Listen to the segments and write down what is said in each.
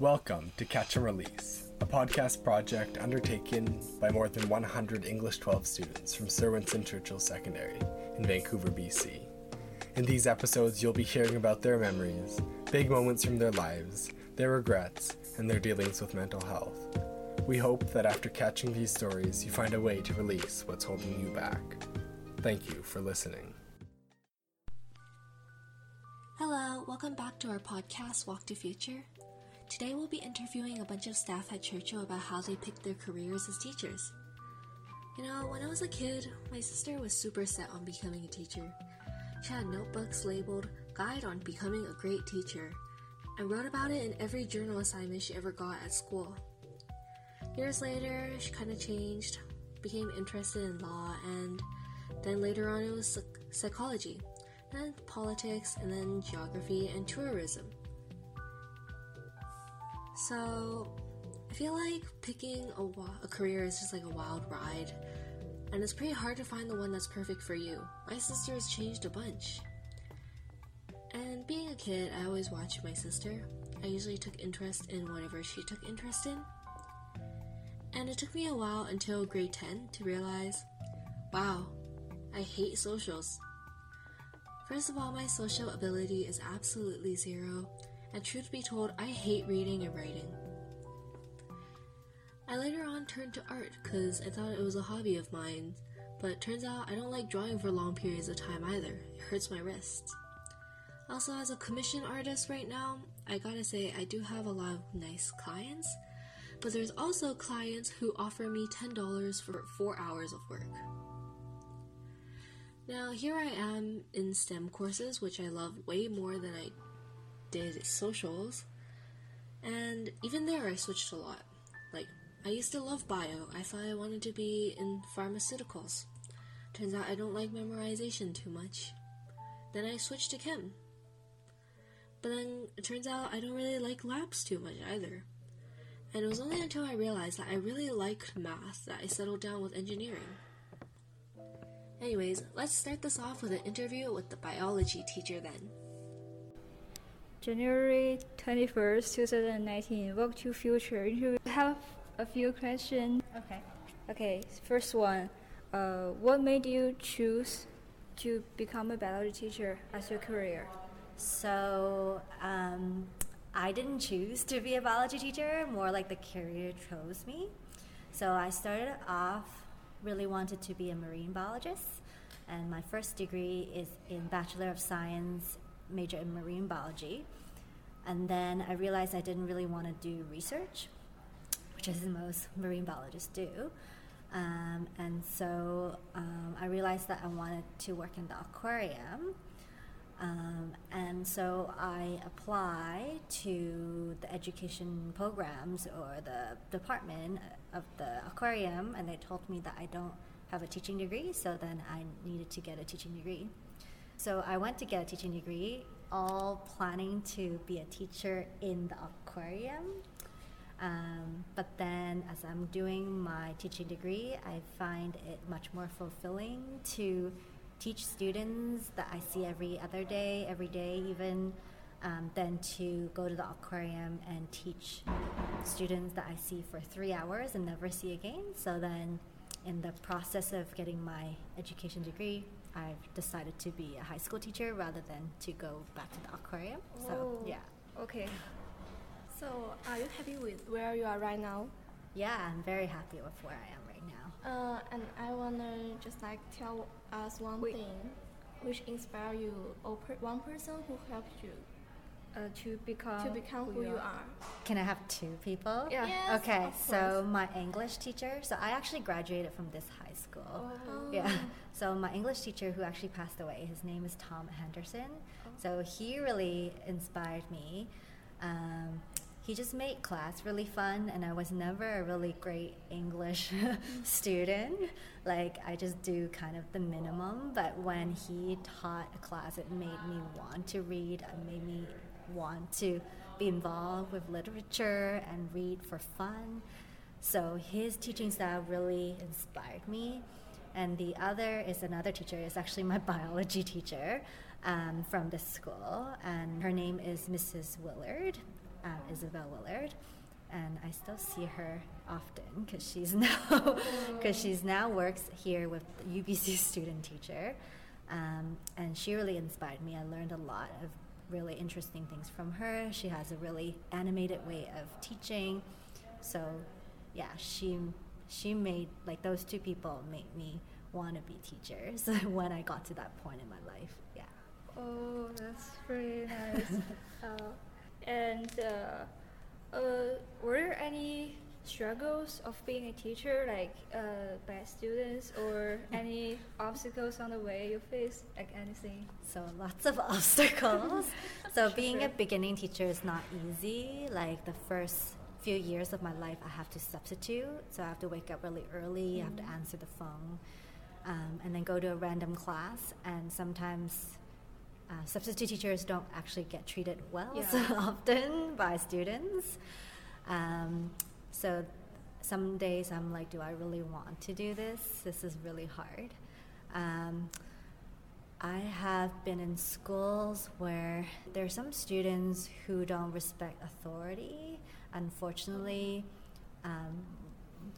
Welcome to Catch and Release, a podcast project undertaken by more than 100 English 12 students from Sir Winston Churchill Secondary in Vancouver, BC. In these episodes, you'll be hearing about their memories, big moments from their lives, their regrets, and their dealings with mental health. We hope that after catching these stories, you find a way to release what's holding you back. Thank you for listening. Hello, welcome back to our podcast, Walk to Future. Today we'll be interviewing a bunch of staff at Churchill about how they picked their careers as teachers. You know, when I was a kid, my sister was super set on becoming a teacher. She had notebooks labeled Guide on Becoming a Great Teacher and wrote about it in every journal assignment she ever got at school. Years later, she kind of changed, became interested in law, and then later on it was psychology, then politics, and then geography and tourism. So, I feel like picking a, a career is just like a wild ride, and it's pretty hard to find the one that's perfect for you. My sister has changed a bunch. And being a kid, I always watched my sister. I usually took interest in whatever she took interest in. And it took me a while until grade 10 to realize wow, I hate socials. First of all, my social ability is absolutely zero, and truth be told, I hate reading and writing. I later on turned to art because I thought it was a hobby of mine, but turns out I don't like drawing for long periods of time either. It hurts my wrists. Also, as a commission artist right now, I gotta say I do have a lot of nice clients, but there's also clients who offer me $10 for 4 hours of work. Now, here I am in STEM courses, which I love way more than I did socials. And even there, I switched a lot. Like, I used to love bio. I thought I wanted to be in pharmaceuticals. Turns out I don't like memorization too much. Then I switched to chem. But then it turns out I don't really like labs too much either. And it was only until I realized that I really liked math that I settled down with engineering. Anyways, let's start this off with an interview with the biology teacher then. January 21st, 2019, Walk to Future interview. I have a few questions. Okay. Okay, first one. Uh, what made you choose to become a biology teacher as your career? So, um, I didn't choose to be a biology teacher, more like the career chose me. So, I started off really wanted to be a marine biologist, and my first degree is in Bachelor of Science major in marine biology. And then I realized I didn't really want to do research, which is most marine biologists do. Um, and so um, I realized that I wanted to work in the aquarium. Um, and so I applied to the education programs or the department of the aquarium, and they told me that I don't have a teaching degree, so then I needed to get a teaching degree. So I went to get a teaching degree, all planning to be a teacher in the aquarium. Um, but then, as I'm doing my teaching degree, I find it much more fulfilling to teach students that I see every other day, every day even, um, than to go to the aquarium and teach students that I see for three hours and never see again. So then, in the process of getting my education degree, I've decided to be a high school teacher rather than to go back to the aquarium. So Oh. yeah, Okay. So, are you happy with where you are right now? yeah, I'm very happy with where I am right now. Uh, and I wanna just like tell us one Wait. thing, which inspire you, or per- one person who helped you Uh, to become to become who you are. Can I have two people? Yeah. Yes, Okay, of so my English teacher, so I actually graduated from this high school. Oh. Yeah. So my English teacher who actually passed away, his name is Tom Henderson. So he really inspired me. Um, he just made class really fun and I was never a really great English student. Like I just do kind of the minimum, but when he taught a class it made me want to read, it made me want to be involved with literature and read for fun. So his teaching style really inspired me. And the other is another teacher, is actually my biology teacher um, from this school, and her name is Mrs. Willard. um, Isabel Willard, and I still see her often because she's now because she's now works here with UBC student teacher, um, and she really inspired me. I learned a lot of really interesting things from her. She has a really animated way of teaching, so yeah, she she made like those two people made me want to be teachers when I got to that point in my life. Yeah. Oh, that's very nice. uh, and uh, uh, were there any struggles of being a teacher, like uh, bad students or any obstacles on the way you face, like anything? So lots of obstacles. so being a beginning teacher is not easy. Like the first few years of my life, I have to substitute. So I have to wake up really early. I have to answer the phone, um, and then go to a random class. And sometimes uh, substitute teachers don't actually get treated well Yeah. so often by students. Um, so some days I'm like, do I really want to do this? This is really hard. Um, I have been in schools where there are some students who don't respect authority. Unfortunately, um,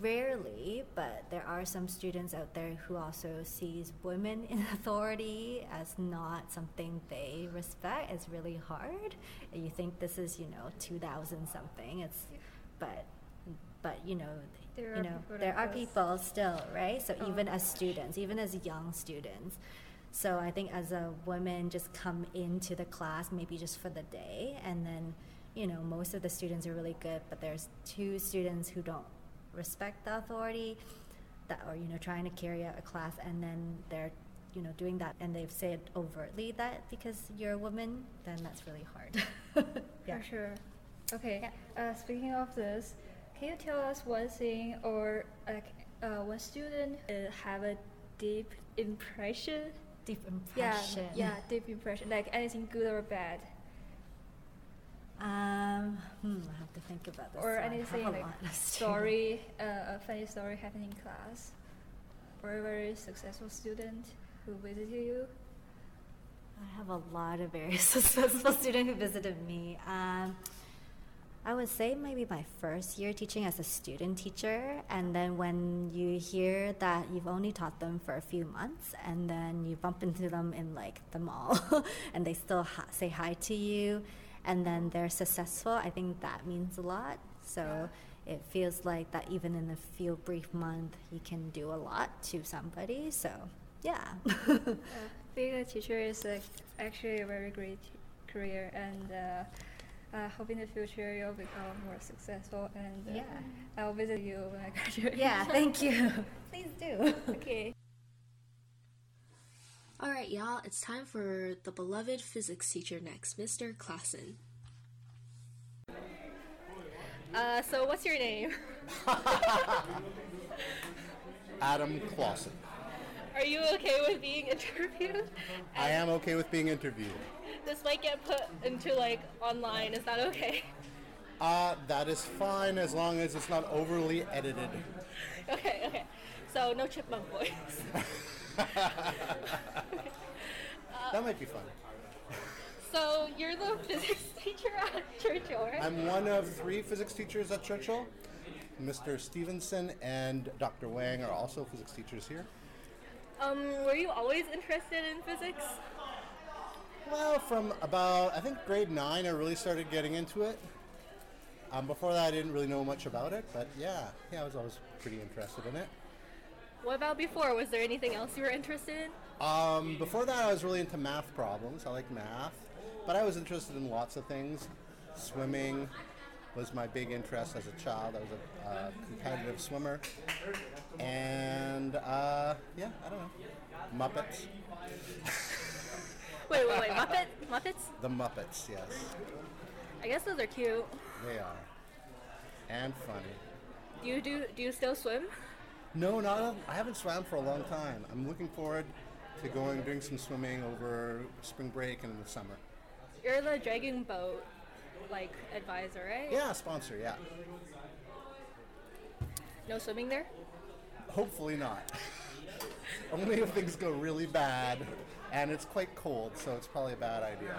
rarely, but there are some students out there who also sees women in authority as not something they respect. It's really hard. You think this is, you know, 2000 something. It's, but, but you know, There you are know, people there are people still, right? So Oh. even as students, even as young students. So I think as a woman, just come into the class maybe just for the day, and then, you know, most of the students are really good, but there's two students who don't respect the authority, that are you know trying to carry out a class, and then they're you know doing that, and they've said overtly that because you're a woman, then that's really hard. yeah. For sure. Okay. Uh, speaking of this, can you tell us one thing or like uh, one student uh, have a deep impression? Deep impression. Yeah, yeah, deep impression. Like anything good or bad, Um, hmm, I have to think about this. or. Anything a like story, uh, a funny story happening in class, or a very successful student who visited you. I have a lot of very successful students who visited me. Um, I would say maybe my first year teaching as a student teacher, and then when you hear that you've only taught them for a few months, and then you bump into them in like the mall, and they still ha- say hi to you, and then they're successful, I think that means a lot. So it feels like that even in a few brief month, you can do a lot to somebody. So yeah. Being a teacher is like actually a very great career, and uh, I hope in the future you'll become more successful. And uh, Yeah. I'll visit you when I graduate. Yeah, thank you. Please do. okay. Alright, y'all, it's time for the beloved physics teacher next, Mr. Klassen. Uh, so what's your name? Adam Clausen. Are you okay with being interviewed? I am okay with being interviewed. This might get put into like online. Is that okay? Uh, that is fine as long as it's not overly edited. Okay, okay. So no chipmunk voice. That might be fun. So you're the physics teacher at Churchill, right? I'm one of three physics teachers at Churchill. Mr. Stevenson and Dr. Wang are also physics teachers here. Um, were you always interested in physics? Well, from about, I think grade nine, I really started getting into it. Um, before that, I didn't really know much about it, but yeah, yeah, I was always pretty interested in it. What about before? Was there anything else you were interested in? Um, before that, I was really into math problems. I like math, but I was interested in lots of things. Swimming was my big interest as a child. I was a uh, competitive swimmer, and uh, yeah, I don't know, Muppets. Wait, wait, wait. Muppet, Muppets? The Muppets, yes, I guess those are cute. they are, and funny. Do you do? Do you still swim? No, not. I haven't swam for a long time. I'm looking forward to going doing some swimming over spring break and in the summer. You're the dragon boat, like advisor, right? Yeah, sponsor. Yeah. No swimming there. Hopefully not. Only if things go really bad, and it's quite cold, so it's probably a bad idea.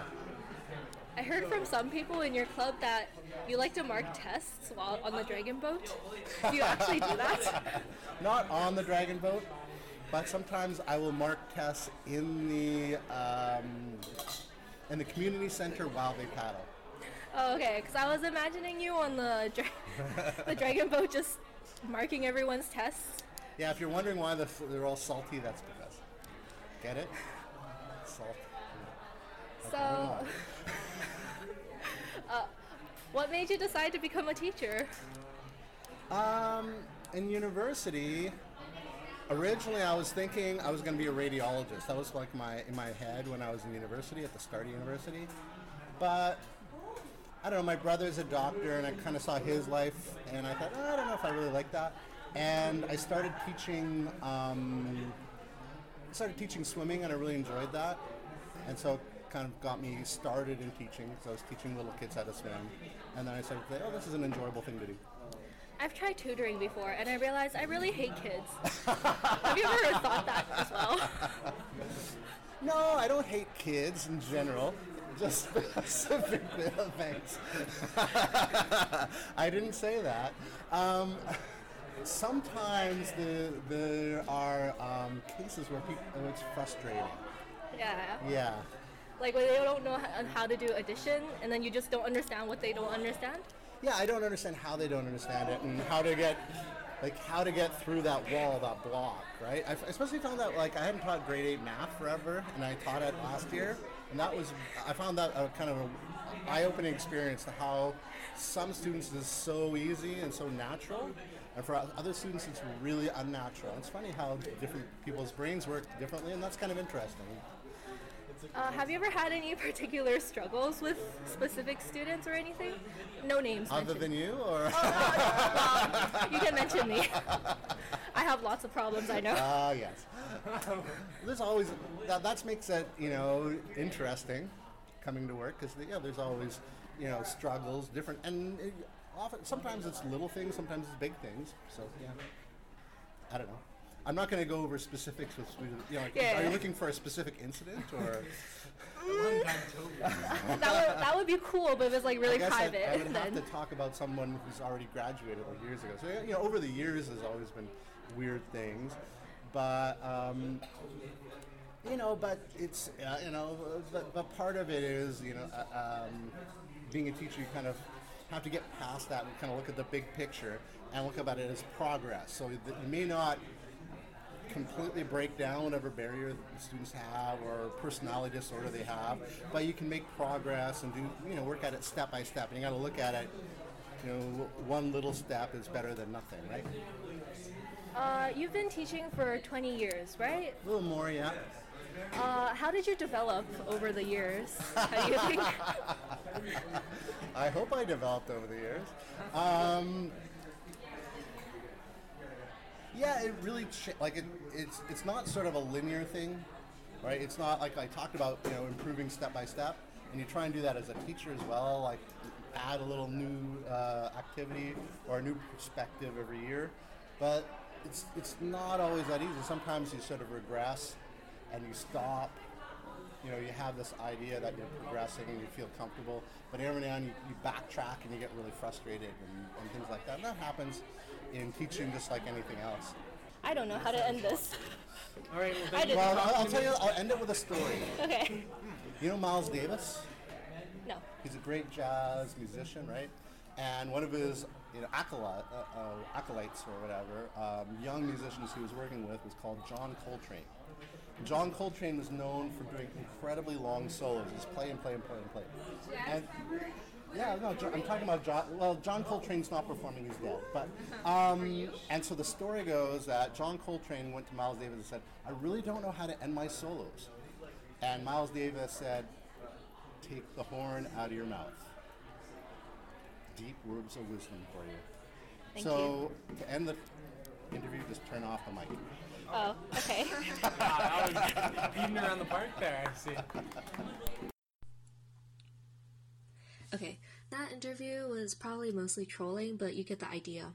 I heard from some people in your club that you like to mark tests while on the dragon boat. Do you actually do that? Not on the dragon boat, but sometimes I will mark tests in the um, in the community center while they paddle. Oh, okay. Because I was imagining you on the dra- the dragon boat, just marking everyone's tests. Yeah, if you're wondering why the, they're all salty, that's because. Get it? Salt. So, uh, what made you decide to become a teacher? Um, in university, originally I was thinking I was going to be a radiologist. That was like my in my head when I was in university at the start of university. But I don't know. My brother's a doctor, and I kind of saw his life, and I thought oh, I don't know if I really like that. And I started teaching. Um, started teaching swimming, and I really enjoyed that. And so kind of got me started in teaching. So I was teaching little kids how to swim, and then I started to think, oh, this is an enjoyable thing to do. I've tried tutoring before, and I realized I really hate kids. Have you ever thought that as well? No, I don't hate kids in general. Just specific things. I didn't say that. Um, sometimes the, there are um, cases where people it's frustrating. Yeah. Yeah. Like when they don't know how to do addition, and then you just don't understand what they don't understand. Yeah, I don't understand how they don't understand it and how to get like how to get through that wall, that block, right? I especially found that like I hadn't taught grade eight math forever, and I taught it last year, and that was I found that a kind of a eye-opening experience to how some students is so easy and so natural, and for other students it's really unnatural. It's funny how different people's brains work differently, and that's kind of interesting. Uh, have you ever had any particular struggles with specific students or anything? No names. Other mentioned. than you, or well, you can mention me. I have lots of problems. I know. Ah, yes. there's always that. That makes it you know interesting coming to work because yeah, there's always you know struggles, different, and often sometimes it's little things, sometimes it's big things. So yeah, I don't know. I'm not going to go over specifics with students. You know, like, Yeah. Are you looking for a specific incident or? that would that would be cool, but if it's like really I private, I would have to talk about someone who's already graduated like years ago. So you know, over the years, there's always been weird things, but um, you know, but it's uh, you know, but, but part of it is you know, uh, um, being a teacher, you kind of have to get past that and kind of look at the big picture and look about it as progress. So that you may not completely break down whatever barrier students have or personality disorder they have, but you can make progress and do you know work at it step by step. And you got to look at it. You know, one little step is better than nothing, right? uh, you've been teaching for 20 years, right? A little more, yeah. Uh, how did you develop over the years? How do you think? I hope I developed over the years. Um, yeah, it really cha- like it, it's it's not sort of a linear thing, right? It's not like I talked about, you know, improving step by step, and you try and do that as a teacher as well, like add a little new uh, activity or a new perspective every year, but it's it's not always that easy. Sometimes you sort of regress and you stop you know, you have this idea that you're progressing and you feel comfortable, but every now and then you, you backtrack and you get really frustrated and, and things like that. And that happens in teaching just like anything else. I don't know how to end this. All right. Well, I thank didn't. Well, I'll, I'll tell you, I'll end it with a story. Okay. You know Miles Davis? No. He's a great jazz musician, right? And one of his you know, acolyte, uh, uh, acolytes or whatever, um, young musicians he was working with was called John Coltrane. John Coltrane was known for doing incredibly long solos, just play and play and play and play. And yeah, no, I'm talking about John. Well, John Coltrane's not performing; he's dead. But um, and so the story goes that John Coltrane went to Miles Davis and said, "I really don't know how to end my solos." And Miles Davis said, "Take the horn out of your mouth." Deep words of wisdom for you. Thank so to end the interview, just turn off the mic. Oh, okay. I was beating around the park there. I see. Okay, that interview was probably mostly trolling, but you get the idea.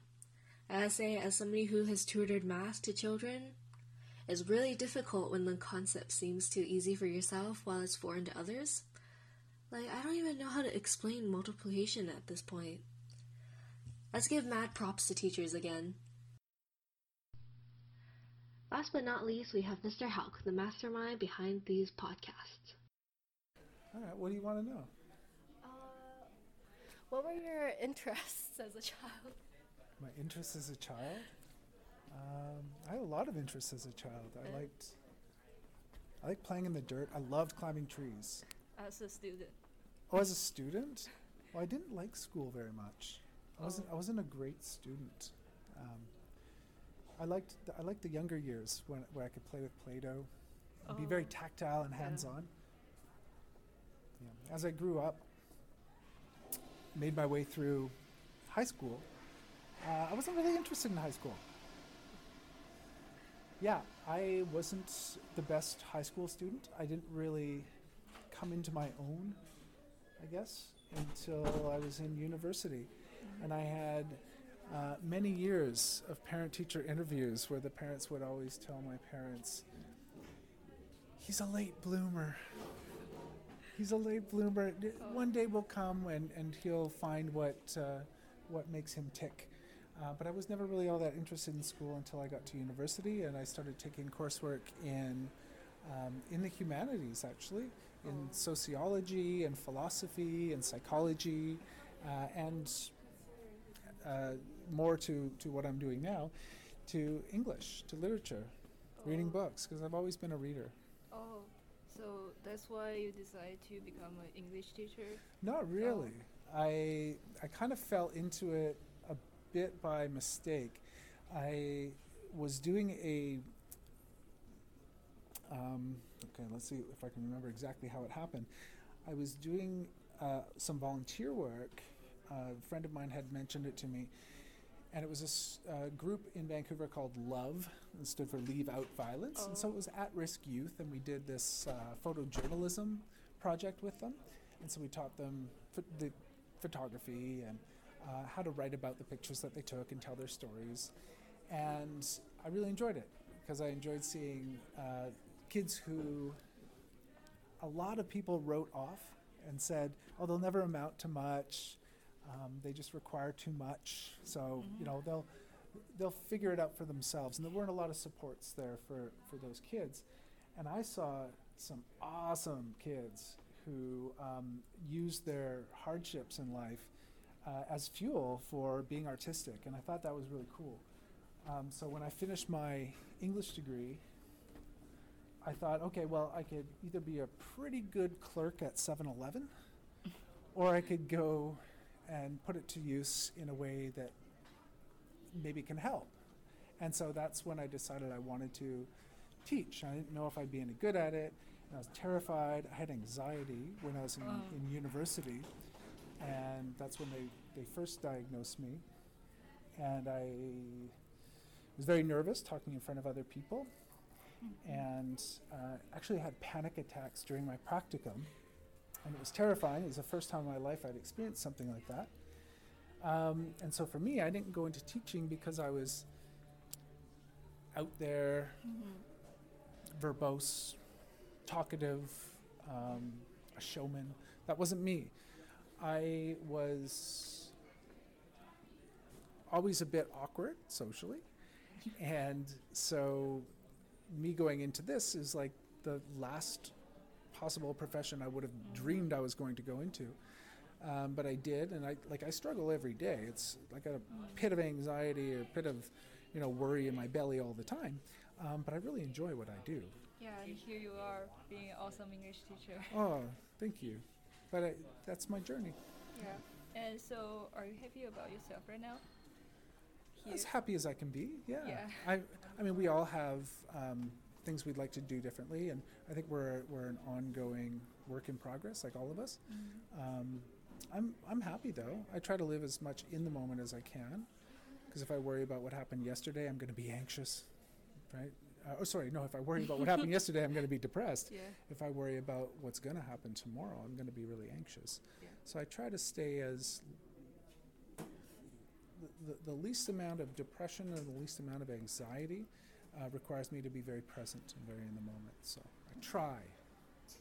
I say, as somebody who has tutored math to children, it's really difficult when the concept seems too easy for yourself while it's foreign to others. Like, I don't even know how to explain multiplication at this point. Let's give mad props to teachers again. Last but not least, we have Mr. Hauk, the mastermind behind these podcasts. All right, what do you want to know? Uh, what were your interests as a child? My interests as a child? Um, I had a lot of interests as a child. I liked I liked playing in the dirt. I loved climbing trees. As a student. Oh, as a student, well, I didn't like school very much. I wasn't. Oh. I wasn't a great student. Um, I liked. The, I liked the younger years when where I could play with Play-Doh, and be very Oh. tactile and hands-on. Yeah. As I grew up, made my way through high school, uh, I wasn't really interested in high school. Yeah, I wasn't the best high school student. I didn't really come into my own, I guess, until I was in university. And I had uh, many years of parent teacher interviews where the parents would always tell my parents, he's a late bloomer. He's a late bloomer. One day will come and, and he'll find what, uh, what makes him tick. Uh, but I was never really all that interested in school until I got to university and I started taking coursework in, um, in the humanities, actually, in sociology and philosophy and psychology, uh, and uh, more to, to what I'm doing now, to English, to literature, reading Oh. books, because I've always been a reader. Oh, so that's why you decided to become an English teacher? Not really. I I kind of fell into it a bit by mistake. I was doing a um, okay. Let's see if I can remember exactly how it happened. I was doing uh, some volunteer work. A friend of mine had mentioned it to me, and it was a uh, group in Vancouver called Love. It stood for Leave Out Violence, and so it was at-risk youth, and we did this uh, photojournalism project with them, and so we taught them ph- the photography and uh, how to write about the pictures that they took and tell their stories, and I really enjoyed it because I enjoyed seeing uh, kids who a lot of people wrote off and said, "Oh, they'll never amount to much. Um, they just require too much. So you know they'll they'll figure it out for themselves." And there weren't a lot of supports there for for those kids. And I saw some awesome kids who um, used their hardships in life uh, as fuel for being artistic, and I thought that was really cool. Um, so when I finished my English degree, I thought, okay, well, I could either be a pretty good clerk at 7 Eleven, or I could go and put it to use in a way that maybe can help. And so that's when I decided I wanted to teach. I didn't know if I'd be any good at it. I was terrified. I had anxiety when I was in, Oh. in university. And that's when they, they first diagnosed me. And I was very nervous talking in front of other people and uh, actually had panic attacks during my practicum. And it was terrifying. It was the first time in my life I'd experienced something like that. Um, and so for me, I didn't go into teaching because I was out there, verbose, talkative, um, a showman. That wasn't me. I was always a bit awkward socially. And so me going into this is like the last possible profession I would have dreamed I was going to go into. Um, but I did, and I like I struggle every day. It's like a pit of anxiety or pit of, you know, worry in my belly all the time. Um, but I really enjoy what I do. Yeah, and here you are being an awesome English teacher. Oh, thank you. But I, that's my journey. Yeah. And so, are you happy about yourself right now? Here. As happy as I can be. Yeah. Yeah. I, I mean, we all have um, things we'd like to do differently, and I think we're we're an ongoing work in progress, like all of us. Um, I'm I'm happy though. I try to live as much in the moment as I can, because if I worry about what happened yesterday, I'm going to be anxious, right? Uh, oh, sorry, no. If I worry about what happened yesterday, I'm going to be depressed. Yeah. If I worry about what's going to happen tomorrow, I'm going to be really anxious. Yeah. So I try to stay as the, the, the least amount of depression and the least amount of anxiety uh, requires me to be very present and very in the moment. So I try.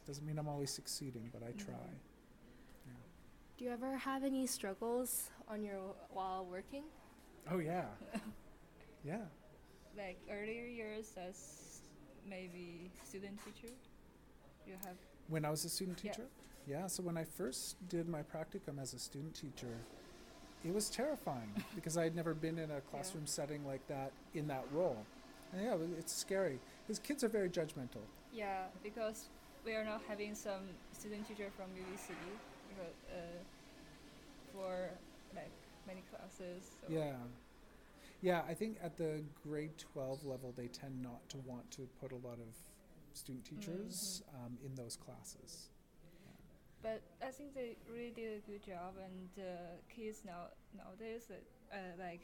Doesn't mean I'm always succeeding, but I try. Do you ever have any struggles on your while working? Oh yeah, yeah. Like earlier years as maybe student teacher, you have When I was a student teacher? Yeah, so when I first did my practicum as a student teacher, it was terrifying because I had never been in a classroom setting like that in that role. Yeah, it's scary because kids are very judgmental. yeah because we are now having some student teacher from UBC because, uh, for like many classes. So Yeah. Yeah, I think at the grade 12 level, they tend not to want to put a lot of student teachers um, in those classes. But I think they really did a good job, and uh, kids now nowadays, uh, like,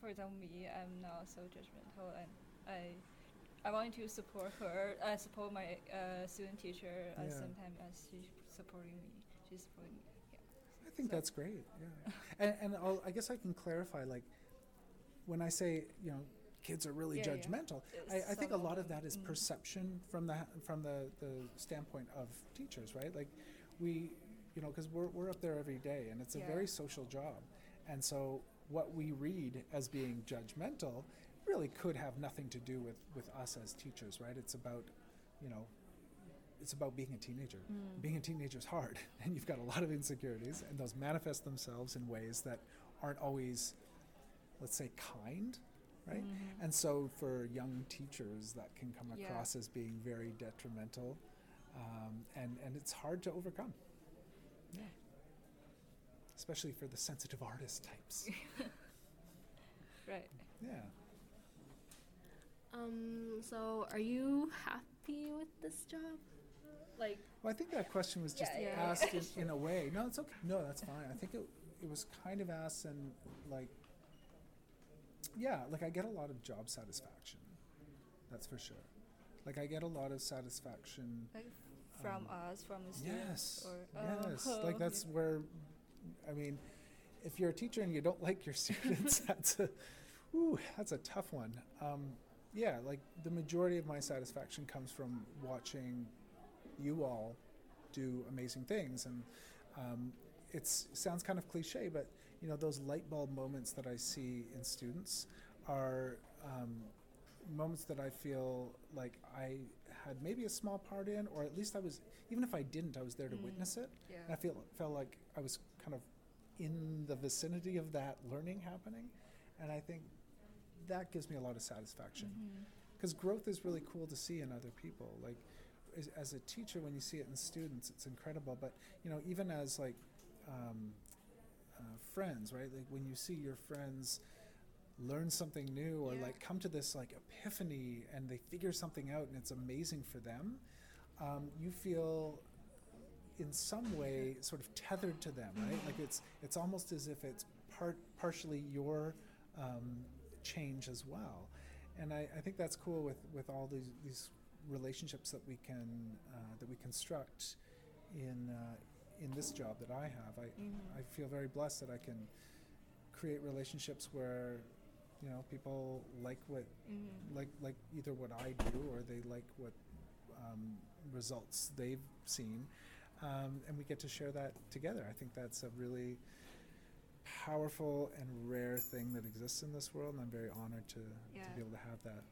for example, me, I'm now so judgmental, and I, I want to support her. I support my uh, student teacher at the Yeah. same time as she's supporting me. She's supporting me. Yeah. I think So- that's great. Yeah, and, and I'll, I guess I can clarify. Like, when I say you know kids are really Yeah, yeah. judgmental, It's I, I think a lot of that is mm. perception from the from the, the standpoint of teachers, right? Like, we, you know, because we're we're up there every day, and it's a Yeah. very social job, and so what we read as being judgmental really could have nothing to do with with us as teachers, right? It's about, you know. It's about being a teenager. Mm. Being a teenager is hard, and you've got a lot of insecurities, and those manifest themselves in ways that aren't always, let's say, kind, right? Mhm. And so for young teachers, that can come Yeah. across as being very detrimental, um, and and it's hard to overcome. Yeah. Especially for the sensitive artist types. Right. yeah. Um, so are you happy with this job? Like, Well, I think that question was just Yeah, yeah. asked in, in a way. No, it's okay. No, that's fine. I think it, it was kind of asked and like, yeah, like I get a lot of job satisfaction. That's for sure. Like I get a lot of satisfaction. like from Um, us, from the students, Yes. or oh, yes. Like that's where, I mean, if you're a teacher and you don't like your students, that's a, ooh, that's a tough one. Um, yeah, like the majority of my satisfaction comes from watching you all do amazing things, and um, it's sounds kind of cliche, but you know those light bulb moments that I see in students are um, moments that I feel like I had maybe a small part in, or at least I was, even if I didn't, I was there to Mm. witness it. yeah. And I feel felt like I was kind of in the vicinity of that learning happening, and I think that gives me a lot of satisfaction because growth is really cool to see in other people. Like as, as a teacher, when you see it in students, it's incredible. But you know, even as like um, uh, friends, right? Like when you see your friends learn something new or Yeah. like come to this like epiphany and they figure something out and it's amazing for them, um, you feel in some way sort of tethered to them, right? Like it's it's almost as if it's part partially your um, change as well, and I, I think that's cool with, with all these these relationships that we can uh, that we construct in uh, in this job that I have. I Mhm. I feel very blessed that I can create relationships where you know people like what Mhm. like like either what I do or they like what um, results they've seen, um, and we get to share that together. I think that's a really powerful and rare thing that exists in this world, and I'm very honored to, to be able to have that.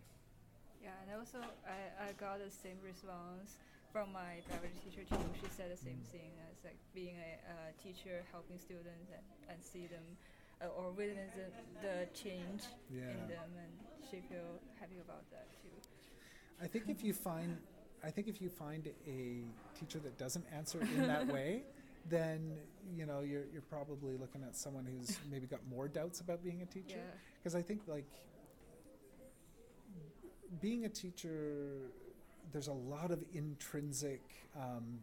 Yeah, and also I, I got the same response from my biology teacher too. She said the same Mm. thing as like being a uh, teacher helping students and, and see them uh, or witness the, the change Yeah. in them and she feel happy about that too. I think if you find, I think if you find a teacher that doesn't answer in that way, then you know you're you're probably looking at someone who's maybe got more doubts about being a teacher. Yeah. because I think like being a teacher, there's a lot of intrinsic um,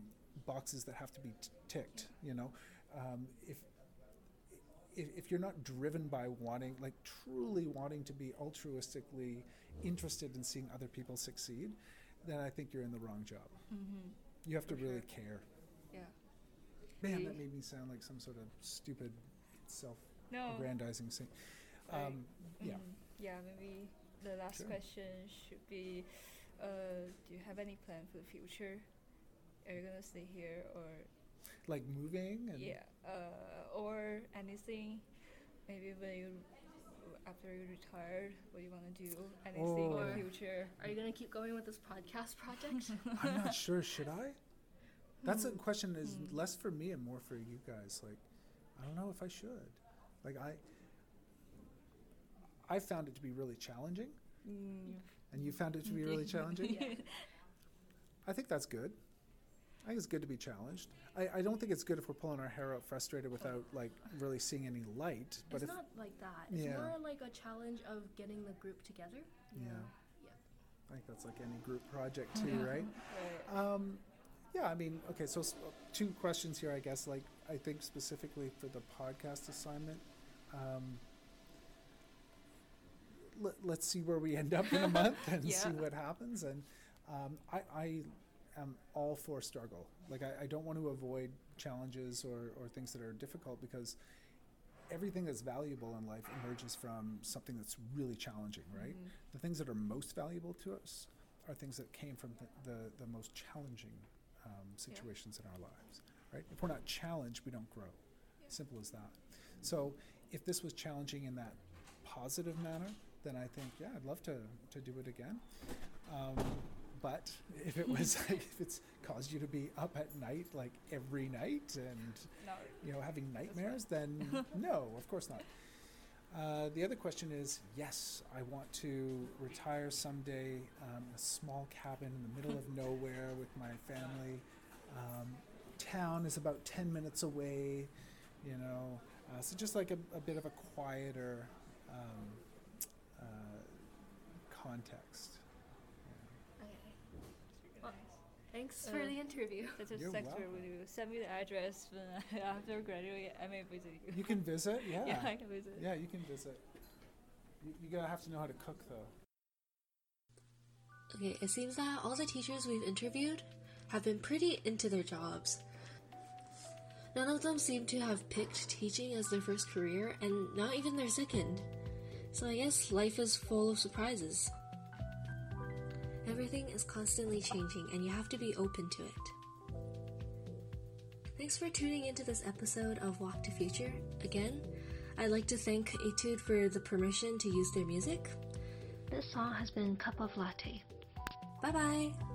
boxes that have to be t- ticked. You know, um, if, if if you're not driven by wanting, like truly wanting to be altruistically interested in seeing other people succeed, then I think you're in the wrong job. Mm-hmm. You have to really sure. care. Yeah. Man, We- that made me sound like some sort of stupid self-aggrandizing thing. Right. Um, yeah. Mhm. Yeah, maybe the last Sure. question should be uh, do you have any plan for the future? Are you gonna stay here or like moving and Yeah, uh, or anything. Maybe when you after you retired, what you want to do? Anything in Oh. the future? Are you gonna keep going with this podcast project? I'm not sure. Should I? That's a question is Hmm. less for me and more for you guys. Like, I don't know if I should. Like, I, I found it to be really challenging, Mm, and you found it to be really challenging. yeah. I think that's good. I think it's good to be challenged. I, I don't think it's good if we're pulling our hair out frustrated without like really seeing any light. But it's if not like that. It's Yeah. more like a challenge of getting the group together. yeah, Yeah. I think that's like any group project too, right? Right. Um, yeah, I mean, okay, so s- two questions here, I guess. Like, I think specifically for the podcast assignment, um, let, let's see where we end up in a month and see what happens. And um, I, I am all for struggle. Like, I, I don't want to avoid challenges or, or things that are difficult because everything that's valuable in life emerges from something that's really challenging, right? Mhm. The things that are most valuable to us are things that came from the, the, the most challenging um, situations in our lives, right? If we're not challenged, we don't grow. Simple as that. So if this was challenging in that positive manner, then I think, yeah, I'd love to, to do it again. Um, but if it was like, if it's caused you to be up at night, like every night and No. you know, having nightmares, then no, of course not. Uh, the other question is yes, I want to retire someday, um, a small cabin in the middle of nowhere with my family. Um, town is about 10 minutes away, you know, uh, so just like a, a bit of a quieter um, uh, context. Okay. Well, Thanks Uh, for the interview. That's a You're sector welcome. with you. Send me the address when I, after graduate. I may visit you. You can visit, yeah. yeah, I can visit. Yeah, you can visit. You, you're gonna have to know how to cook though. Okay, it seems that all the teachers we've interviewed have been pretty into their jobs. None of them seem to have picked teaching as their first career, and not even their second. So I guess life is full of surprises. Everything is constantly changing, and you have to be open to it. Thanks for tuning into this episode of Walk to Future. Again, I'd like to thank Etude for the permission to use their music. This song has been Cup of Latte. Bye bye!